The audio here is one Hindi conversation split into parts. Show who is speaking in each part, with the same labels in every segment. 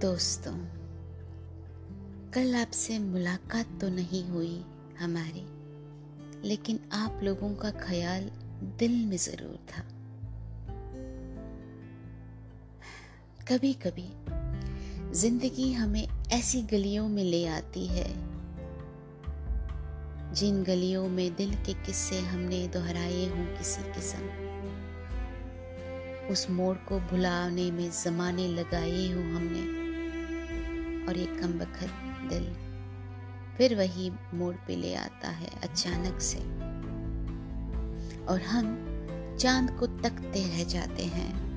Speaker 1: दोस्तों, कल आपसे मुलाकात तो नहीं हुई हमारी, लेकिन आप लोगों का ख्याल दिल में ज़रूर था। कभी कभी ज़िंदगी हमें ऐसी गलियों में ले आती है, जिन गलियों में दिल के किस्से हमने दोहराए हों किसी किस्म। उस मोड़ को भुलाने में जमाने लगाए हों हमने। और एक कम बखत दिल। फिर वही मोड़ पे ले आता है अचानक से। और हम चाँद को तकते रह जाते हैं।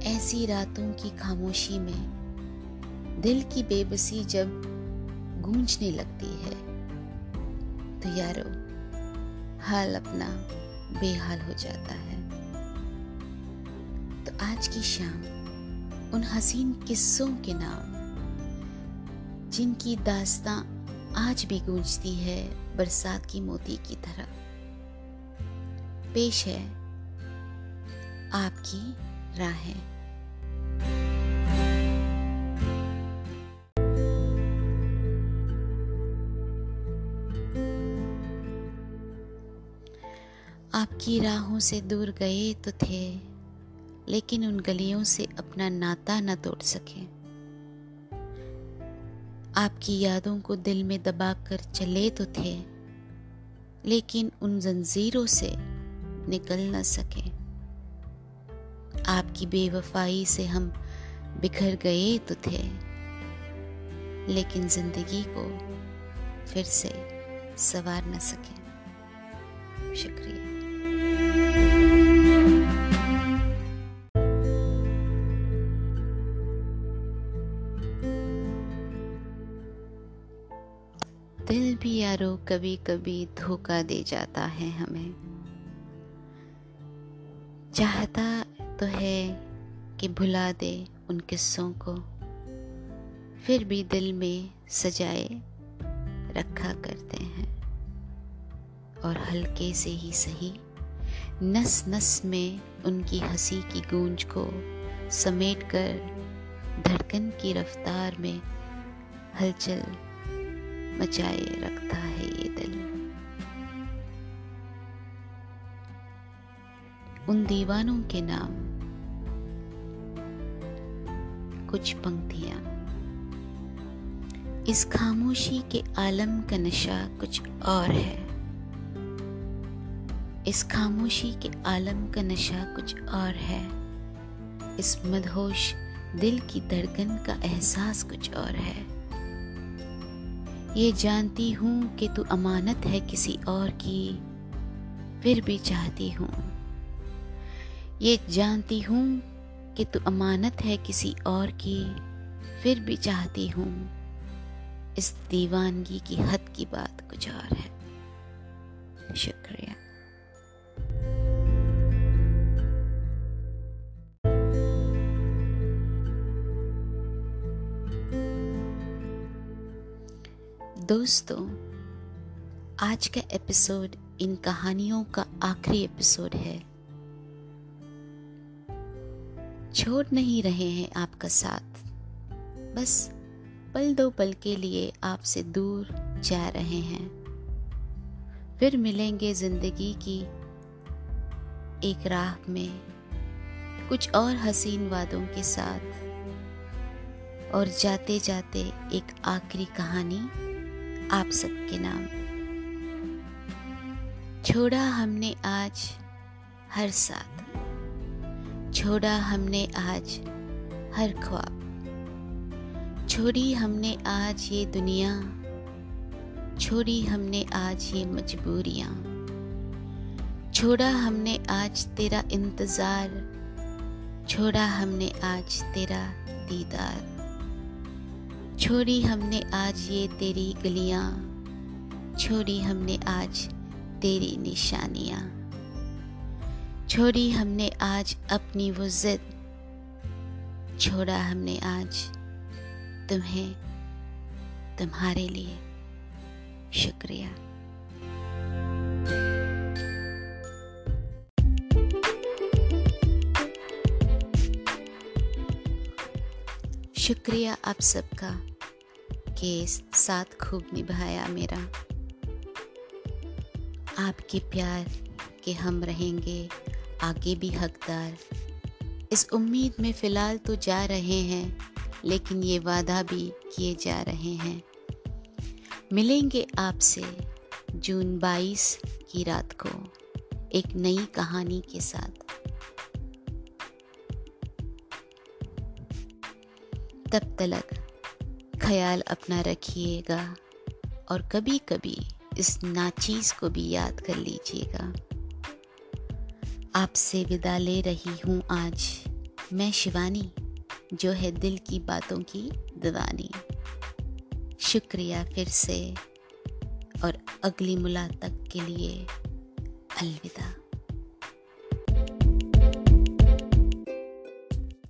Speaker 1: ऐसी रातों की खामोशी में दिल की बेबसी जब गूंजने लगती है तो यारो, हाल अपना बेहाल हो जाता है। तो आज की शाम उन हसीन किस्सों के नाम जिनकी दास्तां आज भी गूंजती है बरसात की मोती की तरह। पेश है आपकी राहें। आपकी राहों से दूर गए तो थे, लेकिन उन गलियों से अपना नाता न तोड़ सके। आपकी यादों को दिल में दबा कर चले तो थे, लेकिन उन जंजीरों से निकल न सके। आपकी बेवफाई से हम बिखर गए तो थे, लेकिन ज़िंदगी को फिर से सवार न सके। शुक्रिया। भी यारो कभी कभी धोखा दे जाता है हमें। चाहता तो है कि भुला दे उन किस्सों को, फिर भी दिल में सजाए रखा करते हैं। और हल्के से ही सही नस नस में उनकी हँसी की गूंज को समेट कर धड़कन की रफ्तार में हलचल मचाए रखता है ये दिल। उन दीवानों के नाम। कुछ पंक्तियाँ। इस खामोशी के आलम का नशा कुछ और है। इस खामोशी के आलम का नशा कुछ और है। इस मदहोश दिल की धड़कन का एहसास कुछ और है। ये जानती हूँ कि तू अमानत है किसी और की। फिर भी चाहती हूँ। ये जानती हूँ कि तू अमानत है किसी और की। फिर भी चाहती हूँ। इस दीवानगी की हद की बात कुछ और है। शुक्रिया। दोस्तों, आज का एपिसोड इन कहानियों का आखिरी एपिसोड है। छोड़ नहीं रहे हैं आपका साथ। बस पल दो पल के लिए आपसे दूर जा रहे हैं। फिर मिलेंगे ज़िंदगी की एक राह में कुछ और हसीन वादों के साथ। और जाते जाते एक आखिरी कहानी। आप सबके नाम। छोड़ा हमने आज हर साथ। छोड़ा हमने आज हर ख्वाब। छोड़ी हमने आज ये दुनिया। छोड़ी हमने आज ये मजबूरियाँ। छोड़ा हमने आज तेरा इंतज़ार। छोड़ा हमने आज तेरा दीदार। छोड़ी हमने आज ये तेरी गलियाँ, छोड़ी हमने आज तेरी निशानियाँ। छोड़ी हमने आज अपनी वो जिद, छोड़ा हमने आज तुम्हें, तुम्हारे लिए शुक्रिया। शुक्रिया आप सबका के साथ खूब निभाया मेरा। आपके प्यार के हम रहेंगे, आगे भी हकदार। इस उम्मीद में फ़िलहाल तो जा रहे हैं, लेकिन ये वादा भी किए जा रहे हैं। मिलेंगे आपसे जून 22 की रात को एक नई कहानी के साथ। तब तलक ख्याल अपना रखिएगा और कभी कभी इस नाचीज को भी याद कर लीजिएगा। आपसे विदा ले रही हूँ आज मैं शिवानी, जो है दिल की बातों की दीवानी। शुक्रिया फिर से और अगली मुलाकात के लिए अलविदा।